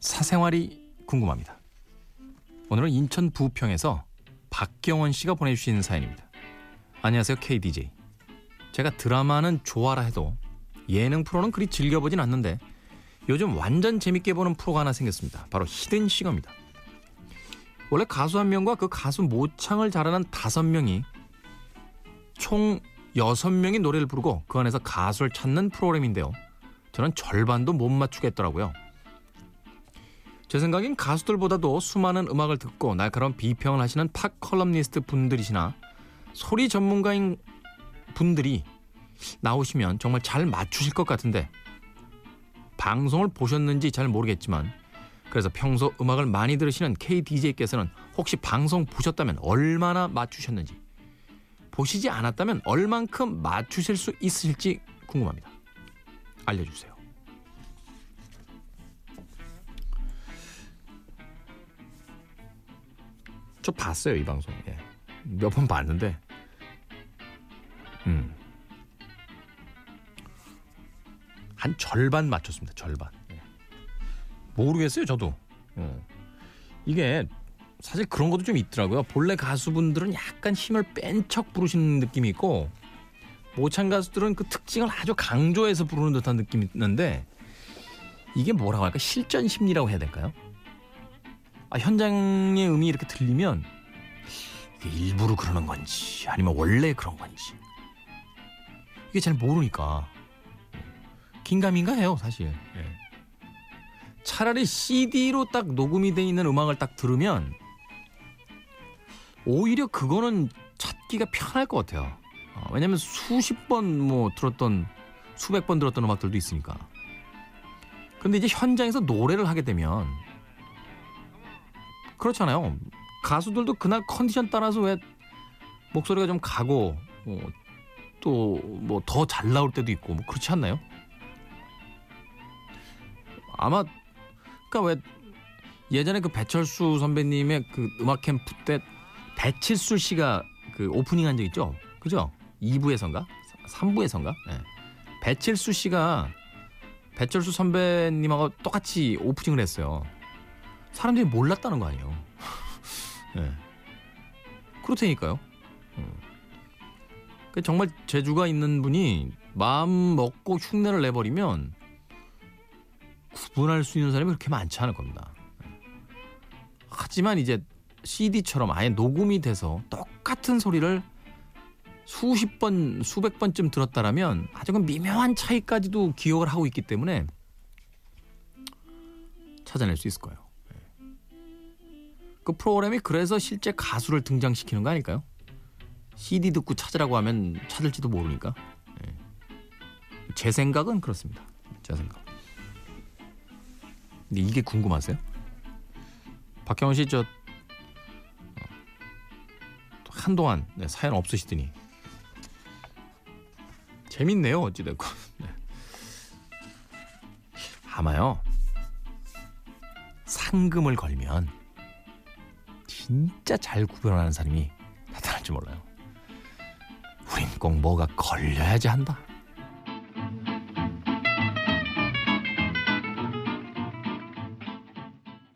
사생활이 궁금합니다. 오늘은 인천 부평에서 박경원 씨가 보내주신 사연입니다. 안녕하세요 KDJ. 제가 드라마는 좋아라 해도 예능 프로는 그리 즐겨보진 않는데 요즘 완전 재밌게 보는 프로가 하나 생겼습니다. 바로 히든 싱어입니다. 원래 가수 한 명과 그 가수 모창을 자라는 다섯 명이 총 여섯 명이 노래를 부르고 그 안에서 가수를 찾는 프로그램인데요. 저는 절반도 못 맞추겠더라고요. 제 생각엔 가수들보다도 수많은 음악을 듣고 날카로운 비평을 하시는 팝 칼럼니스트 분들이시나 소리 전문가인 분들이 나오시면 정말 잘 맞추실 것 같은데 방송을 보셨는지 잘 모르겠지만 그래서 평소 음악을 많이 들으시는 KDJ께서는 혹시 방송 보셨다면 얼마나 맞추셨는지 보시지 않았다면 얼만큼 맞추실 수 있으실지 궁금합니다. 알려주세요. 저 봤어요 이 방송. 예. 몇 번 봤는데, 음, 한 절반 맞췄습니다. 절반. 예. 모르겠어요 저도. 어. 이게 사실 그런 것도 좀 있더라고요. 본래 가수분들은 약간 힘을 뺀 척 부르시는 느낌이 있고 모창 가수들은 그 특징을 아주 강조해서 부르는 듯한 느낌이 있는데 이게 뭐라고 할까 실전 심리라고 해야 될까요? 아, 현장의 음이 이렇게 들리면 이게 일부러 그러는 건지 아니면 원래 그런 건지. 이게 잘 모르니까. 긴가민가 해요 사실. 예. 차라리 CD로 딱 녹음이 돼 있는 음악을 딱 들으면 오히려 그거는 찾기가 편할 것 같아요. 어, 왜냐면 수십 번 뭐 들었던 수백 번 들었던 음악들도 있으니까. 근데 이제 현장에서 노래를 하게 되면 그렇잖아요. 가수들도 그날 컨디션 따라서 왜 목소리가 좀 가고 어, 또뭐 더 잘 나올 때도 있고 뭐 그렇지 않나요? 아마 그러니까 왜 예전에 그 배철수 선배님의 그 음악 캠프 때 배칠수 씨가 그 오프닝 한 적 있죠? 그죠? 2부에선가? 3부에선가? 네. 배칠수 씨가 배철수 선배님하고 똑같이 오프닝을 했어요. 사람들이 몰랐다는 거 아니에요. 네. 그렇다니까요. 그 정말 재주가 있는 분이 마음 먹고 흉내를 내버리면 구분할 수 있는 사람이 그렇게 많지 않을 겁니다. 하지만 이제 CD처럼 아예 녹음이 돼서 똑같은 소리를 수십 번, 수백 번쯤 들었다라면 아주 그 미묘한 차이까지도 기억을 하고 있기 때문에 찾아낼 수 있을 거예요. 그 프로그램이 그래서 실제 가수를 등장시키는 거 아닐까요? CD 듣고 찾으라고 하면 찾을지도 모르니까. 예. 제 생각은 그렇습니다. 제 생각. 근데 이게 궁금하세요? 박경원 씨저 한동안 네, 사연 없으시더니 재밌네요 어찌됐건 네. 아마요 상금을 걸면 진짜 잘 구별하는 사람이 나타날지 몰라요. 우린 꼭 뭐가 걸려야지 한다.